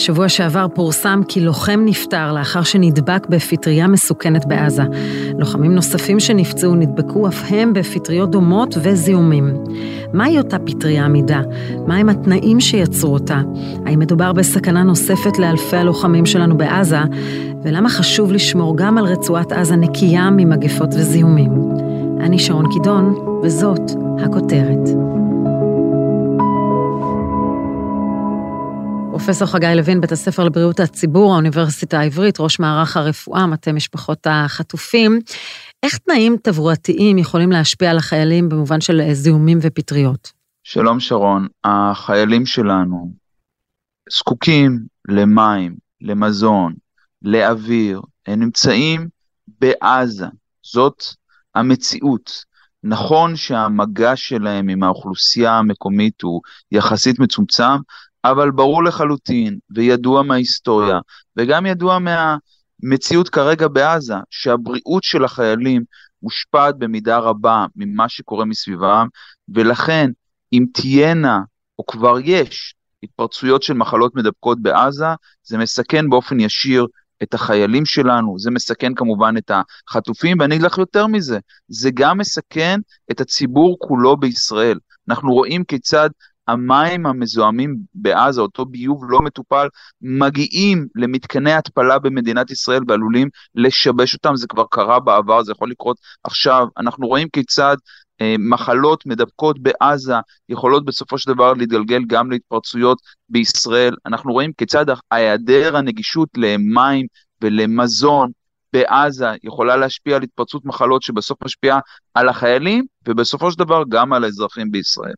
בשבוע שעבר פורסם כי לוחם נפטר לאחר שנדבק בפטריה מסוכנת בעזה. לוחמים נוספים שנפצעו נדבקו אף הם בפטריות דומות וזיהומים. מהי אותה פטריה עמידה? מהם התנאים שיצרו אותה? האם מדובר בסכנה נוספת לאלפי הלוחמים שלנו בעזה? ולמה חשוב לשמור גם על רצועת עזה נקייה ממגפות וזיהומים? אני שרון קידון, וזאת הכותרת. פרופסור חגי לוין, בית הספר לבריאות הציבור, האוניברסיטה העברית, ראש מערך הרפואה, מטה משפחות החטופים. איך תנאים תברואתיים יכולים להשפיע על החיילים במובן של זיהומים ופטריות? שלום שרון, החיילים שלנו זקוקים למים, למזון, לאוויר, הם נמצאים בעזה, זאת המציאות. נכון שהמגע שלהם עם האוכלוסייה המקומית הוא יחסית מצומצם, אבל ברור לחלוטין, וידוע מההיסטוריה, וגם ידוע מהמציאות כרגע בעזה, שהבריאות של החיילים מושפעת במידה רבה ממה שקורה מסביבם, ולכן אם תהיינה, או כבר יש, התפרצויות של מחלות מדבקות בעזה, זה מסכן באופן ישיר את החיילים שלנו, זה מסכן כמובן את החטופים, ואני אגיד לך יותר מזה, זה גם מסכן את הציבור כולו בישראל. אנחנו רואים כיצד המים המזוהמים בעזה, אותו ביוב לא מטופל, מגיעים למתקני התפלה במדינת ישראל ועלולים לשבש אותם, זה כבר קרה בעבר, זה יכול לקרות עכשיו. אנחנו רואים כיצד אה, מחלות מדבקות בעזה יכולות בסופו של דבר להתגלגל גם להתפרצויות בישראל. אנחנו רואים כיצד היעדר הנגישות למים ולמזון בעזה יכולה להשפיע על התפרצות מחלות שבסוף משפיעה על החיילים ובסופו של דבר גם על האזרחים בישראל.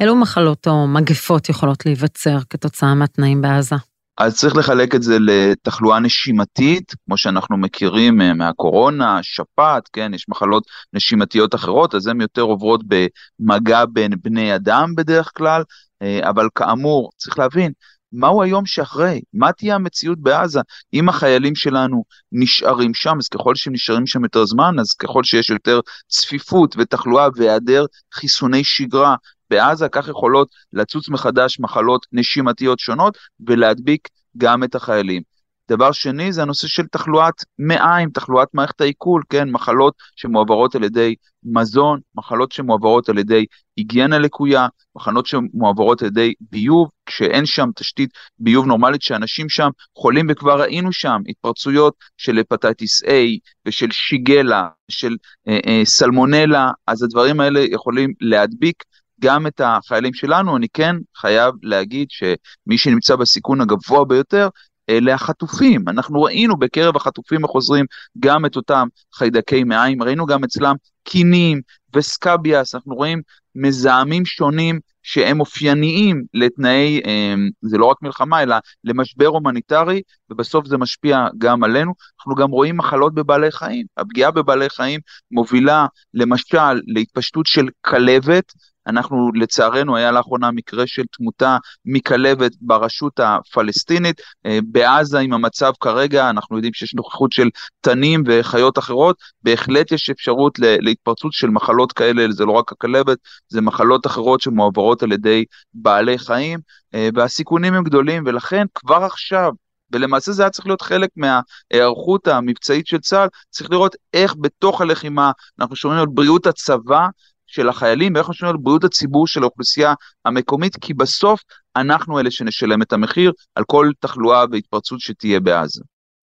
אילו מחלות או מגפות יכולות להיווצר כתוצאה מהתנאים בעזה? אז צריך לחלק את זה לתחלואה נשימתית, כמו שאנחנו מכירים אה, מהקורונה, שפעת, כן, יש מחלות נשימתיות אחרות, אז הן יותר עוברות במגע בין בני אדם בדרך כלל, אה, אבל כאמור, צריך להבין, מהו היום שאחרי? מה תהיה המציאות בעזה? אם החיילים שלנו נשארים שם, אז ככל שהם נשארים שם יותר זמן, אז ככל שיש יותר צפיפות ותחלואה והיעדר חיסוני שגרה בעזה, כך יכולות לצוץ מחדש מחלות נשימתיות שונות ולהדביק גם את החיילים. דבר שני זה הנושא של תחלואת מעיים, תחלואת מערכת העיכול, כן, מחלות שמועברות על ידי מזון, מחלות שמועברות על ידי היגיינה לקויה, מחלות שמועברות על ידי ביוב, כשאין שם תשתית ביוב נורמלית שאנשים שם חולים וכבר ראינו שם התפרצויות של הפטטיס A ושל שיגלה, של אה, אה, סלמונלה, אז הדברים האלה יכולים להדביק גם את החיילים שלנו, אני כן חייב להגיד שמי שנמצא בסיכון הגבוה ביותר, אלה החטופים. אנחנו ראינו בקרב החטופים החוזרים גם את אותם חיידקי מעיים, ראינו גם אצלם קינים וסקביאס, אנחנו רואים מזהמים שונים שהם אופייניים לתנאי, אמ, זה לא רק מלחמה, אלא למשבר הומניטרי, ובסוף זה משפיע גם עלינו. אנחנו גם רואים מחלות בבעלי חיים. הפגיעה בבעלי חיים מובילה למשל להתפשטות של כלבת, אנחנו לצערנו היה לאחרונה מקרה של תמותה מכלבת ברשות הפלסטינית, אה, בעזה עם המצב כרגע אנחנו יודעים שיש נוכחות של תנים וחיות אחרות, בהחלט יש אפשרות להתפרצות של מחלות כאלה, זה לא רק הכלבת, זה מחלות אחרות שמועברות על ידי בעלי חיים, אה, והסיכונים הם גדולים ולכן כבר עכשיו ולמעשה זה היה צריך להיות חלק מההיערכות המבצעית של צה"ל, צריך לראות איך בתוך הלחימה אנחנו שומרים על בריאות הצבא של החיילים ואיך משלמים על בריאות הציבור של האוכלוסייה המקומית, כי בסוף אנחנו אלה שנשלם את המחיר על כל תחלואה והתפרצות שתהיה בעזה.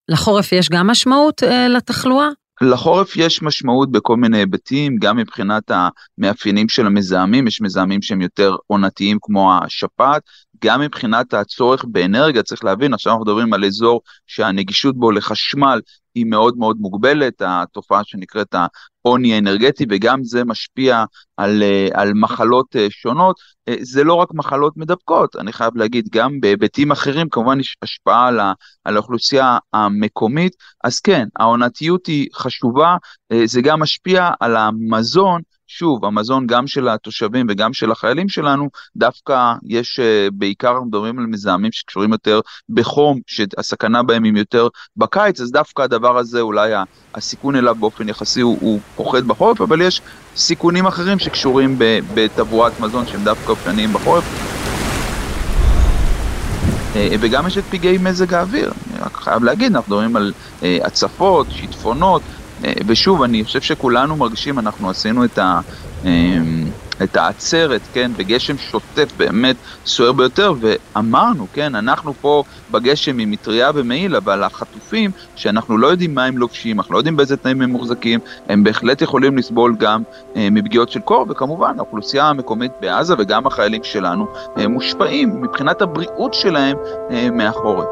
לחורף יש גם משמעות אה, לתחלואה? לחורף יש משמעות בכל מיני היבטים, גם מבחינת המאפיינים של המזהמים, יש מזהמים שהם יותר עונתיים כמו השפעת, גם מבחינת הצורך באנרגיה, צריך להבין, עכשיו אנחנו מדברים על אזור שהנגישות בו לחשמל היא מאוד מאוד מוגבלת, התופעה שנקראת העוני האנרגטי, וגם זה משפיע על, אה, על מחלות אה, שונות. אה, זה לא רק מחלות מדבקות, אני חייב להגיד, גם בהיבטים אחרים כמובן יש השפעה על, ה, על האוכלוסייה המקומית, אז כן, העונתיות היא חשובה, זה גם משפיע על המזון שוב, המזון גם של התושבים וגם של החיילים שלנו, דווקא יש, אה, בעיקר אנחנו מדברים על מזהמים שקשורים יותר בחום, שהסכנה בהם היא יותר בקיץ, אז דווקא הדבר הזה, אולי הסיכון אליו באופן יחסי הוא, פוחד בחורף, אבל יש סיכונים אחרים שקשורים בתברואת מזון שהם דווקא אופניים בחורף. אה, וגם יש את פגעי מזג האוויר, אני רק חייב להגיד, אנחנו מדברים על אה, הצפות, שיטפונות, ושוב, אני חושב שכולנו מרגישים, אנחנו עשינו את, ה, אמ, את העצרת, כן, בגשם שוטף באמת סוער ביותר, ואמרנו, כן, אנחנו פה בגשם עם מטריה ומעיל, אבל החטופים, שאנחנו לא יודעים מה הם לובשים, אנחנו לא יודעים באיזה תנאים הם מוחזקים, הם בהחלט יכולים לסבול גם אה, מפגיעות של קור, וכמובן, האוכלוסייה המקומית בעזה וגם החיילים שלנו אה, מושפעים מבחינת הבריאות שלהם אה, מהחורף.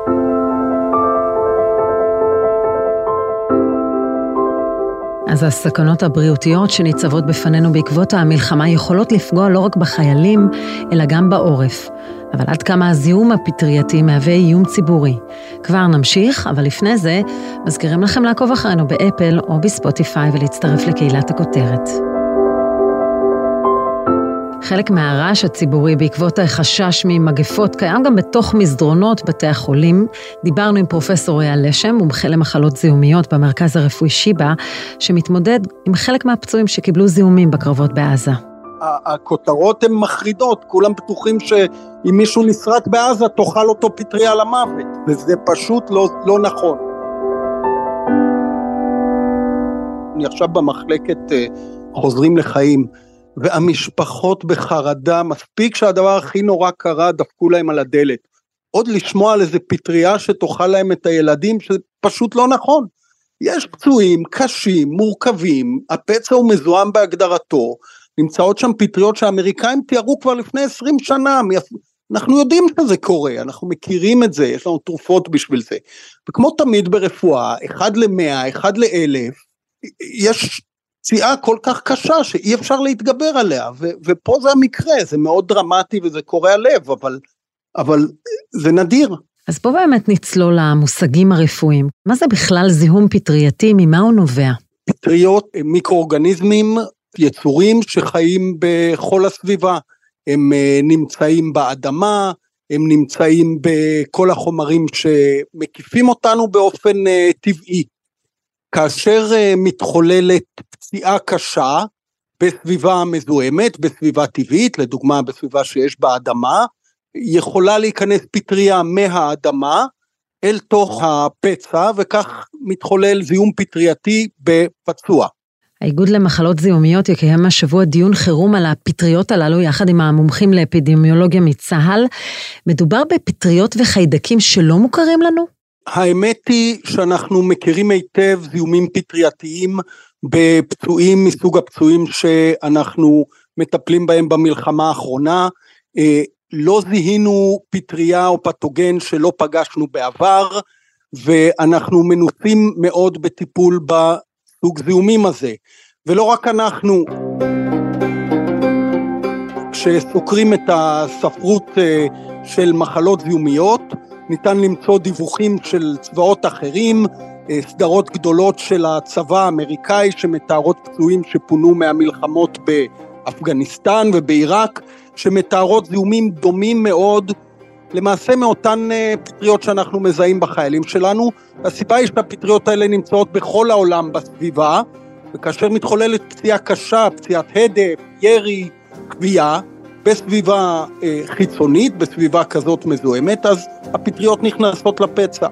אז הסכנות הבריאותיות שניצבות בפנינו בעקבות המלחמה יכולות לפגוע לא רק בחיילים, אלא גם בעורף. אבל עד כמה הזיהום הפטרייתי מהווה איום ציבורי. כבר נמשיך, אבל לפני זה, מזכירים לכם לעקוב אחרינו באפל או בספוטיפיי ולהצטרף לקהילת הכותרת. חלק מהרעש הציבורי בעקבות החשש ממגפות קיים גם בתוך מסדרונות בתי החולים. דיברנו עם פרופסור אייל לשם, מומחה למחלות זיהומיות במרכז הרפואי שיבא, שמתמודד עם חלק מהפצועים שקיבלו זיהומים בקרבות בעזה. הכותרות הן מחרידות, כולם בטוחים שאם מישהו נסרק בעזה תאכל אותו פטריה למוות, וזה פשוט לא, לא נכון. אני עכשיו במחלקת אה, חוזרים לחיים. והמשפחות בחרדה, מספיק שהדבר הכי נורא קרה, דפקו להם על הדלת. עוד לשמוע על איזה פטריה שתאכל להם את הילדים, שזה פשוט לא נכון. יש פצועים קשים, מורכבים, הפצע הוא מזוהם בהגדרתו, נמצאות שם פטריות שהאמריקאים תיארו כבר לפני 20 שנה, אנחנו יודעים שזה קורה, אנחנו מכירים את זה, יש לנו תרופות בשביל זה. וכמו תמיד ברפואה, אחד למאה, אחד לאלף, יש פציעה כל כך קשה שאי אפשר להתגבר עליה, ו- ופה זה המקרה, זה מאוד דרמטי וזה קורע לב, אבל, אבל זה נדיר. אז בוא באמת נצלול למושגים הרפואיים. מה זה בכלל זיהום פטרייתי, ממה הוא נובע? פטריות הם מיקרואורגניזמים, יצורים שחיים בכל הסביבה. הם אה, נמצאים באדמה, הם נמצאים בכל החומרים שמקיפים אותנו באופן אה, טבעי. כאשר אה, מתחוללת פציעה קשה בסביבה מזוהמת, בסביבה טבעית, לדוגמה בסביבה שיש בה אדמה, יכולה להיכנס פטריה מהאדמה אל תוך הפצע וכך מתחולל זיהום פטרייתי בפצוע. האיגוד למחלות זיהומיות יקיים השבוע דיון חירום על הפטריות הללו יחד עם המומחים לאפידמיולוגיה מצה"ל. מדובר בפטריות וחיידקים שלא מוכרים לנו? האמת היא שאנחנו מכירים היטב זיהומים פטרייתיים בפצועים מסוג הפצועים שאנחנו מטפלים בהם במלחמה האחרונה. אה, לא זיהינו פטריה או פתוגן שלא פגשנו בעבר, ואנחנו מנוסים מאוד בטיפול בסוג זיהומים הזה. ולא רק אנחנו, כשסוקרים את הספרות אה, של מחלות זיהומיות, ניתן למצוא דיווחים של צבאות אחרים, סדרות גדולות של הצבא האמריקאי שמתארות פצועים שפונו מהמלחמות באפגניסטן ובעיראק, שמתארות זיהומים דומים מאוד למעשה מאותן אה, פטריות שאנחנו מזהים בחיילים שלנו. הסיבה היא שהפטריות האלה נמצאות בכל העולם בסביבה, וכאשר מתחוללת פציעה קשה, פציעת הדף, ירי, כווייה, בסביבה אה, חיצונית, בסביבה כזאת מזוהמת, אז הפטריות נכנסות לפצע.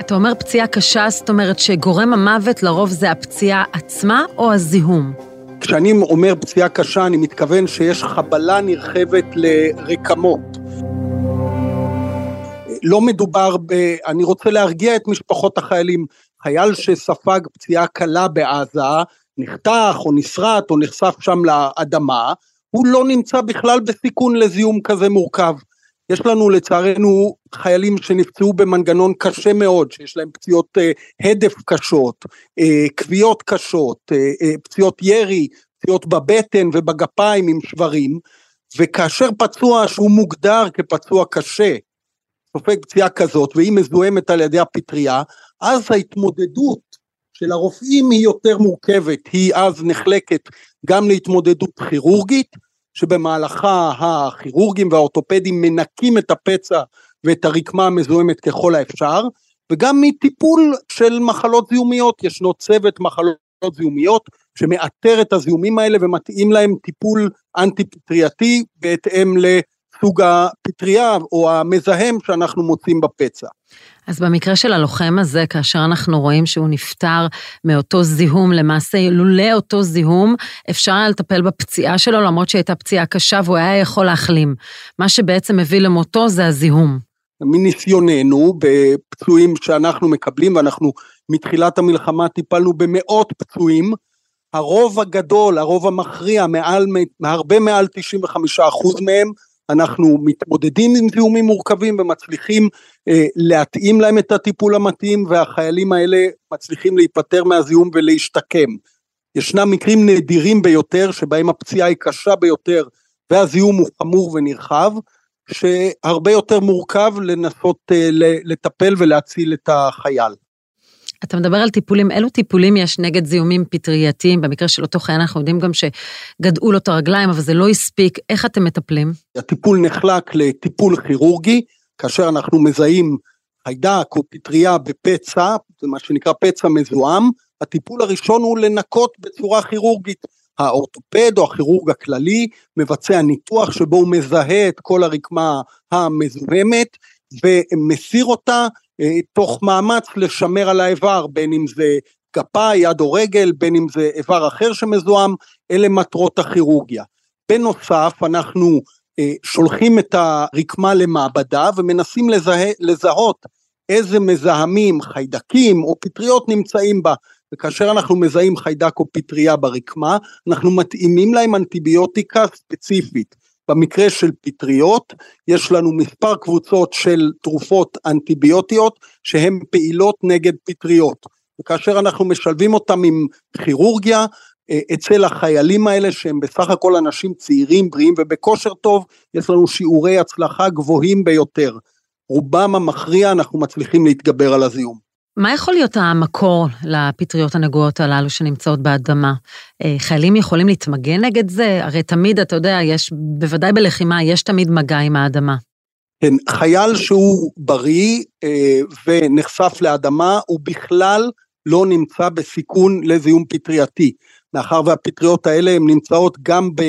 אתה אומר פציעה קשה, זאת אומרת שגורם המוות לרוב זה הפציעה עצמה או הזיהום? כשאני אומר פציעה קשה, אני מתכוון שיש חבלה נרחבת לרקמות. לא מדובר ב... אני רוצה להרגיע את משפחות החיילים. חייל שספג פציעה קלה בעזה, נחתך או נסרט או נחשף שם לאדמה, הוא לא נמצא בכלל בסיכון לזיהום כזה מורכב. יש לנו לצערנו חיילים שנפצעו במנגנון קשה מאוד, שיש להם פציעות אה, הדף קשות, אה, כוויות קשות, אה, פציעות ירי, פציעות בבטן ובגפיים עם שברים, וכאשר פצוע שהוא מוגדר כפצוע קשה, סופג פציעה כזאת והיא מזוהמת על ידי הפטריה, אז ההתמודדות של הרופאים היא יותר מורכבת, היא אז נחלקת גם להתמודדות כירורגית, שבמהלכה הכירורגים והאורתופדים מנקים את הפצע ואת הרקמה המזוהמת ככל האפשר, וגם מטיפול של מחלות זיהומיות, ישנו צוות מחלות זיהומיות שמאתר את הזיהומים האלה ומתאים להם טיפול אנטי פטרייתי בהתאם לסוג הפטריה או המזהם שאנחנו מוצאים בפצע. אז במקרה של הלוחם הזה, כאשר אנחנו רואים שהוא נפטר מאותו זיהום, למעשה לולא אותו זיהום, אפשר היה לטפל בפציעה שלו, למרות שהייתה פציעה קשה והוא היה יכול להחלים. מה שבעצם מביא למותו זה הזיהום. מניסיוננו בפצועים שאנחנו מקבלים, ואנחנו מתחילת המלחמה טיפלנו במאות פצועים, הרוב הגדול, הרוב המכריע, מעל, הרבה מעל 95% מהם, אנחנו מתמודדים עם זיהומים מורכבים ומצליחים אה, להתאים להם את הטיפול המתאים והחיילים האלה מצליחים להיפטר מהזיהום ולהשתקם. ישנם מקרים נדירים ביותר שבהם הפציעה היא קשה ביותר והזיהום הוא חמור ונרחב, שהרבה יותר מורכב לנסות אה, לטפל ולהציל את החייל. אתה מדבר על טיפולים, אילו טיפולים יש נגד זיהומים פטרייתיים? במקרה של אותו חייל אנחנו יודעים גם שגדעו לו את הרגליים, אבל זה לא הספיק. איך אתם מטפלים? הטיפול נחלק לטיפול כירורגי, כאשר אנחנו מזהים חיידק או פטריה בפצע, זה מה שנקרא פצע מזוהם, הטיפול הראשון הוא לנקות בצורה כירורגית. האורתופד או הכירורג הכללי מבצע ניתוח שבו הוא מזהה את כל הרקמה המזוהמת ומסיר אותה תוך מאמץ לשמר על האיבר, בין אם זה גפה, יד או רגל, בין אם זה איבר אחר שמזוהם, אלה מטרות הכירורגיה. בנוסף, אנחנו אה, שולחים את הרקמה למעבדה ומנסים לזה, לזהות איזה מזהמים, חיידקים או פטריות נמצאים בה. וכאשר אנחנו מזהים חיידק או פטריה ברקמה, אנחנו מתאימים להם אנטיביוטיקה ספציפית. במקרה של פטריות יש לנו מספר קבוצות של תרופות אנטיביוטיות שהן פעילות נגד פטריות וכאשר אנחנו משלבים אותם עם כירורגיה אה, אצל החיילים האלה שהם בסך הכל אנשים צעירים בריאים ובכושר טוב יש לנו שיעורי הצלחה גבוהים ביותר רובם המכריע אנחנו מצליחים להתגבר על הזיהום. מה יכול להיות המקור לפטריות הנגועות הללו שנמצאות באדמה? אה, חיילים יכולים להתמגן נגד זה? הרי תמיד, אתה יודע, יש, בוודאי בלחימה, יש תמיד מגע עם האדמה. כן, חייל שהוא בריא אה, ונחשף לאדמה, הוא בכלל לא נמצא בסיכון לזיהום פטרייתי. מאחר והפטריות האלה הן נמצאות גם ב,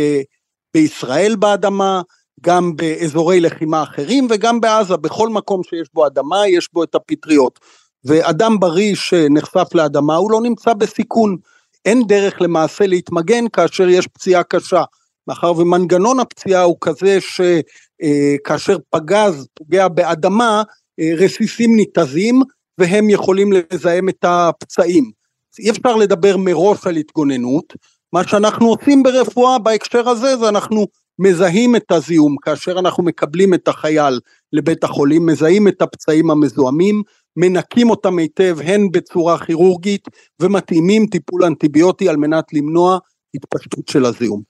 בישראל באדמה, גם באזורי לחימה אחרים וגם בעזה, בכל מקום שיש בו אדמה יש בו את הפטריות. ואדם בריא שנחשף לאדמה הוא לא נמצא בסיכון. אין דרך למעשה להתמגן כאשר יש פציעה קשה, מאחר ומנגנון הפציעה הוא כזה שכאשר אה, פגז פוגע באדמה, אה, רסיסים ניתזים והם יכולים לזהם את הפצעים. אי אפשר לדבר מראש על התגוננות, מה שאנחנו עושים ברפואה בהקשר הזה זה אנחנו מזהים את הזיהום כאשר אנחנו מקבלים את החייל לבית החולים, מזהים את הפצעים המזוהמים, מנקים אותם היטב הן בצורה כירורגית ומתאימים טיפול אנטיביוטי על מנת למנוע התפשטות של הזיהום.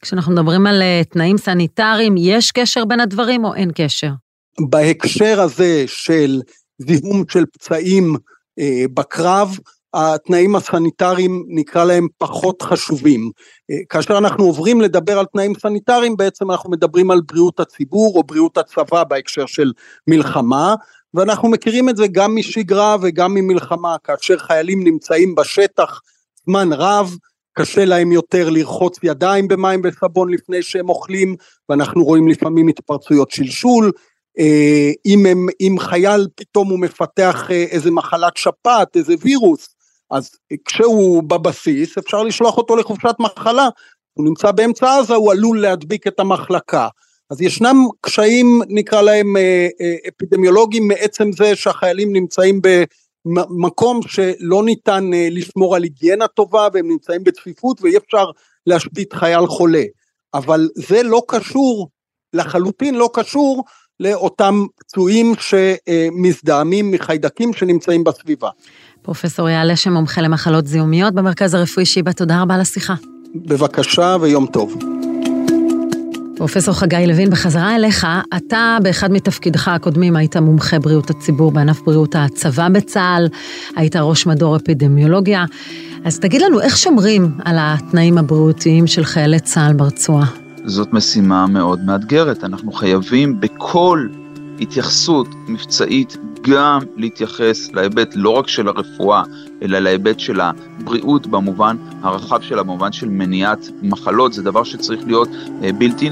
כשאנחנו מדברים על אה, תנאים סניטריים, יש קשר בין הדברים או אין קשר? בהקשר הזה של זיהום של פצעים אה, בקרב, התנאים הסניטריים נקרא להם פחות חשובים. אה, כאשר אנחנו עוברים לדבר על תנאים סניטריים בעצם אנחנו מדברים על בריאות הציבור או בריאות הצבא בהקשר של מלחמה ואנחנו מכירים את זה גם משגרה וגם ממלחמה, כאשר חיילים נמצאים בשטח זמן רב, קשה להם יותר לרחוץ ידיים במים וסבון לפני שהם אוכלים, ואנחנו רואים לפעמים התפרצויות שלשול, אה, אם, הם, אם חייל פתאום הוא מפתח אה, איזה מחלת שפעת, איזה וירוס, אז כשהוא בבסיס אפשר לשלוח אותו לחופשת מחלה, הוא נמצא באמצע עזה, הוא עלול להדביק את המחלקה. אז ישנם קשיים נקרא להם אה, אה, אפידמיולוגיים מעצם זה שהחיילים נמצאים במקום שלא ניתן אה, לשמור על היגיינה טובה והם נמצאים בצפיפות ואי אפשר להשבית חייל חולה אבל זה לא קשור לחלוטין לא קשור לאותם פצועים שמזדהמים מחיידקים שנמצאים בסביבה. פרופסור יעל לשם מומחה למחלות זיהומיות במרכז הרפואי שיבא תודה רבה על השיחה. בבקשה ויום טוב. פרופסור חגי לוין, בחזרה אליך, אתה באחד מתפקידך הקודמים היית מומחה בריאות הציבור בענף בריאות הצבא בצה"ל, היית ראש מדור אפידמיולוגיה, אז תגיד לנו, איך שומרים על התנאים הבריאותיים של חיילי צה"ל ברצועה? זאת משימה מאוד מאתגרת, אנחנו חייבים בכל התייחסות מבצעית גם להתייחס להיבט לא רק של הרפואה, אלא להיבט של הבריאות במובן הרחב שלה, במובן של מניעת מחלות, זה דבר שצריך להיות אה, בלתי...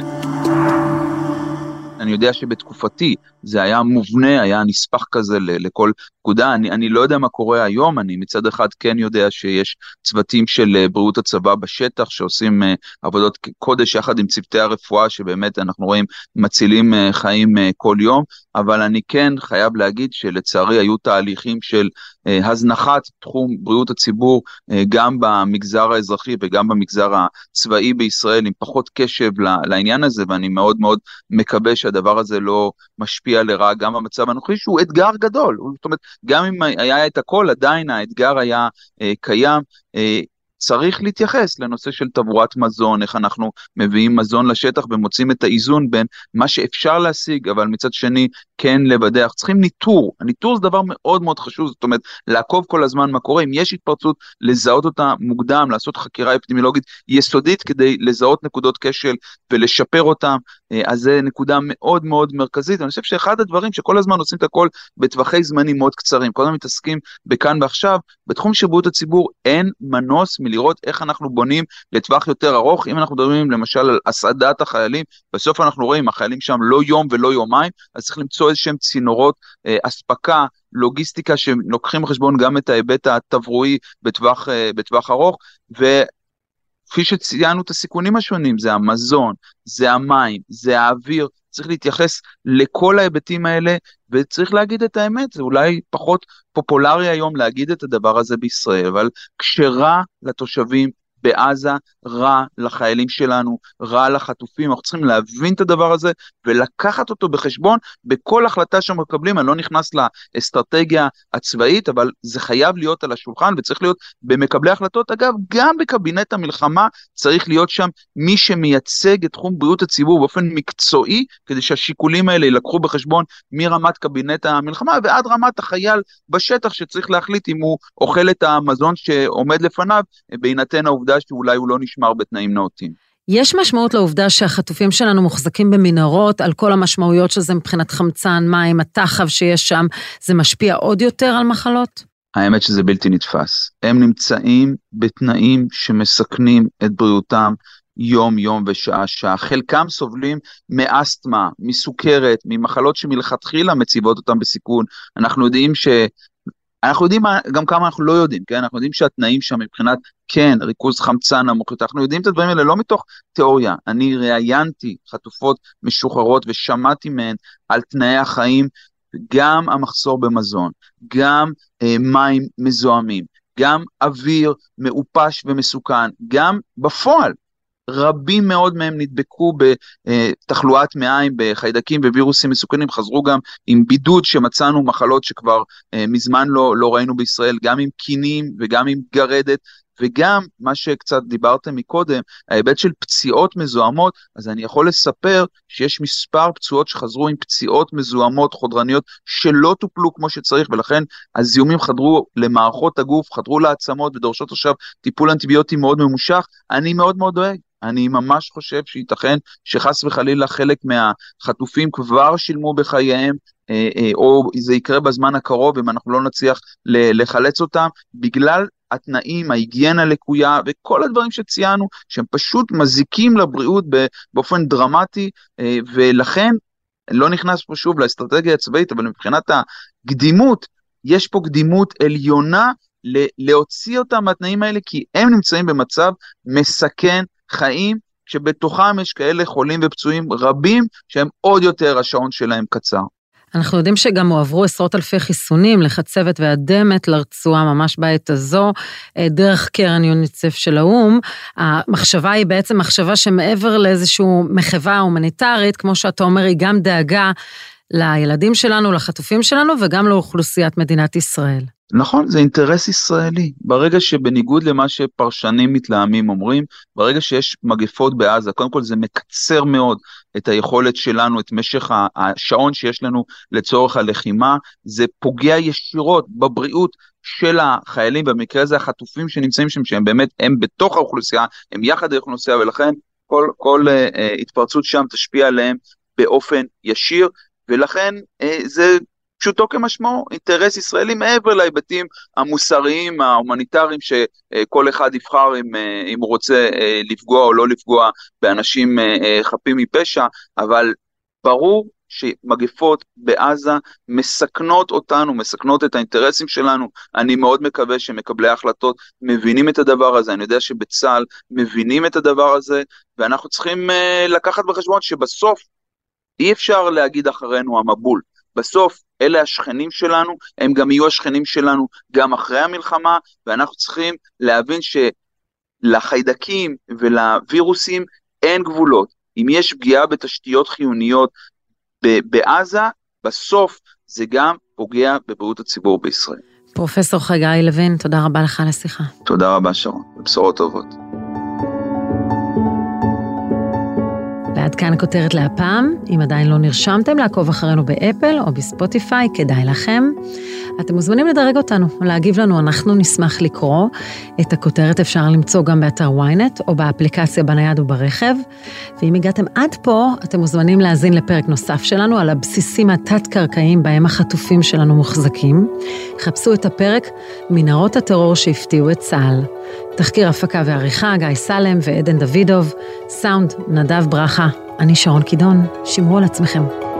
אני יודע שבתקופתי זה היה מובנה, היה נספח כזה לכל פקודה. אני, אני לא יודע מה קורה היום, אני מצד אחד כן יודע שיש צוותים של אה, בריאות הצבא בשטח שעושים uh, עבודות קודש יחד עם צוותי הרפואה, שבאמת אנחנו רואים מצילים uh, חיים כל יום, אבל אני כן חייב להגיד שלצערי היו תהליכים של הזנחת תחום בריאות הציבור גם במגזר האזרחי וגם במגזר הצבאי בישראל, עם פחות קשב לעניין הזה, ואני מאוד מאוד מקווה שהדבר הזה לא משפיע לרעה גם במצב הנוכחי, שהוא אתגר גדול. זאת אומרת, גם אם היה את הכל, עדיין האתגר היה אה, קיים. אה, צריך להתייחס לנושא של תבורת מזון, איך אנחנו מביאים מזון לשטח ומוצאים את האיזון בין מה שאפשר להשיג, אבל מצד שני כן אנחנו צריכים ניטור, הניטור זה דבר מאוד מאוד חשוב, זאת אומרת לעקוב כל הזמן מה קורה, אם יש התפרצות, לזהות אותה מוקדם, לעשות חקירה אפידמיולוגית יסודית כדי לזהות נקודות כשל ולשפר אותם, אה, אז זה נקודה מאוד מאוד מרכזית, אני חושב שאחד הדברים שכל הזמן עושים את הכל בטווחי זמנים מאוד קצרים, כל הזמן מתעסקים בכאן ועכשיו, בתחום של בריאות הציבור אין מנוס מלראות איך אנחנו בונים לטווח יותר ארוך, אם אנחנו מדברים למשל על הסעדת החיילים, בסוף אנחנו רואים החיילים שם לא יום ולא יומיים, אז צריך למצוא איזה שהם צינורות אה, אספקה, לוגיסטיקה שלוקחים בחשבון גם את ההיבט התברואי בטווח, אה, בטווח ארוך, וכפי שציינו את הסיכונים השונים, זה המזון, זה המים, זה האוויר, צריך להתייחס לכל ההיבטים האלה, וצריך להגיד את האמת, זה אולי פחות פופולרי היום להגיד את הדבר הזה בישראל, אבל כשרע לתושבים בעזה רע לחיילים שלנו, רע לחטופים, אנחנו צריכים להבין את הדבר הזה ולקחת אותו בחשבון בכל החלטה שמקבלים, אני לא נכנס לאסטרטגיה הצבאית, אבל זה חייב להיות על השולחן וצריך להיות במקבלי החלטות. אגב, גם בקבינט המלחמה צריך להיות שם מי שמייצג את תחום בריאות הציבור באופן מקצועי, כדי שהשיקולים האלה יילקחו בחשבון מרמת קבינט המלחמה ועד רמת החייל בשטח שצריך להחליט אם הוא אוכל את המזון שעומד לפניו, בהינתן העובדה העובדה שאולי הוא לא נשמר בתנאים נאותים. יש משמעות לעובדה שהחטופים שלנו מוחזקים במנהרות, על כל המשמעויות של זה מבחינת חמצן, מים, התחב שיש שם, זה משפיע עוד יותר על מחלות? האמת שזה בלתי נתפס. הם נמצאים בתנאים שמסכנים את בריאותם יום-יום ושעה-שעה. חלקם סובלים מאסתמה, מסוכרת, ממחלות שמלכתחילה מציבות אותם בסיכון. אנחנו יודעים ש... אנחנו יודעים גם כמה אנחנו לא יודעים, כן? אנחנו יודעים שהתנאים שם מבחינת, כן, ריכוז חמצן נמוך יותר, אנחנו יודעים את הדברים האלה לא מתוך תיאוריה. אני ראיינתי חטופות משוחררות ושמעתי מהן על תנאי החיים, גם המחסור במזון, גם אה, מים מזוהמים, גם אוויר מעופש ומסוכן, גם בפועל רבים מאוד מהם נדבקו בתחלואת מעיים, בחיידקים ווירוסים מסוכנים, חזרו גם עם בידוד שמצאנו מחלות שכבר אה, מזמן לא, לא ראינו בישראל, גם עם קינים וגם עם גרדת. וגם מה שקצת דיברתם מקודם, ההיבט של פציעות מזוהמות, אז אני יכול לספר שיש מספר פצועות שחזרו עם פציעות מזוהמות חודרניות שלא טופלו כמו שצריך, ולכן הזיהומים חדרו למערכות הגוף, חדרו לעצמות ודורשות עכשיו טיפול אנטיביוטי מאוד ממושך. אני מאוד מאוד דואג. אני ממש חושב שייתכן שחס וחלילה חלק מהחטופים כבר שילמו בחייהם, אה, אה, או זה יקרה בזמן הקרוב אם אנחנו לא נצליח לחלץ אותם, בגלל התנאים, ההיגיינה לקויה וכל הדברים שציינו, שהם פשוט מזיקים לבריאות באופן דרמטי, אה, ולכן לא נכנס פה שוב לאסטרטגיה הצבאית, אבל מבחינת הקדימות, יש פה קדימות עליונה להוציא אותם מהתנאים האלה, כי הם נמצאים במצב מסכן חיים, שבתוכם יש כאלה חולים ופצועים רבים, שהם עוד יותר, השעון שלהם קצר. אנחנו יודעים שגם הועברו עשרות אלפי חיסונים לחצבת והדמת לרצועה ממש בעת הזו, אה, דרך קרן יוניצף של האו"ם. המחשבה היא בעצם מחשבה שמעבר לאיזושהי מחווה הומניטרית, כמו שאתה אומר, היא גם דאגה לילדים שלנו, לחטופים שלנו וגם לאוכלוסיית מדינת ישראל. נכון, זה אינטרס ישראלי. ברגע שבניגוד למה שפרשנים מתלהמים אומרים, ברגע שיש מגפות בעזה, קודם כל זה מקצר מאוד את היכולת שלנו, את משך השעון שיש לנו לצורך הלחימה, זה פוגע ישירות בבריאות של החיילים, במקרה הזה החטופים שנמצאים שם, שהם באמת, הם בתוך האוכלוסייה, הם יחד האוכלוסייה, ולכן כל, כל uh, התפרצות שם תשפיע עליהם באופן ישיר, ולכן uh, זה פשוטו כמשמעו, אינטרס ישראלי מעבר להיבטים המוסריים, ההומניטריים, שכל אחד יבחר אם, אם הוא רוצה לפגוע או לא לפגוע באנשים חפים מפשע, אבל ברור שמגפות בעזה מסכנות אותנו, מסכנות את האינטרסים שלנו. אני מאוד מקווה שמקבלי ההחלטות מבינים את הדבר הזה, אני יודע שבצה"ל מבינים את הדבר הזה, ואנחנו צריכים לקחת בחשבון שבסוף אי אפשר להגיד אחרינו המבול. בסוף אלה השכנים שלנו, הם גם יהיו השכנים שלנו גם אחרי המלחמה, ואנחנו צריכים להבין שלחיידקים ולווירוסים אין גבולות. אם יש פגיעה בתשתיות חיוניות בעזה, בסוף זה גם פוגע בבריאות הציבור בישראל. פרופסור חגי לוין, תודה רבה לך על השיחה. תודה רבה שרון, בשורות טובות. ועד כאן הכותרת להפעם. אם עדיין לא נרשמתם לעקוב אחרינו באפל או בספוטיפיי, כדאי לכם. אתם מוזמנים לדרג אותנו, להגיב לנו, אנחנו נשמח לקרוא. את הכותרת אפשר למצוא גם באתר ynet או באפליקציה בנייד וברכב. ואם הגעתם עד פה, אתם מוזמנים להאזין לפרק נוסף שלנו על הבסיסים התת-קרקעיים בהם החטופים שלנו מוחזקים. חפשו את הפרק מנהרות הטרור שהפתיעו את צה"ל. תחקיר הפקה ועריכה, גיא סלם ועדן דוידוב, סאונד, נדב ברכה. אני שרון קידון, שמרו על עצמכם.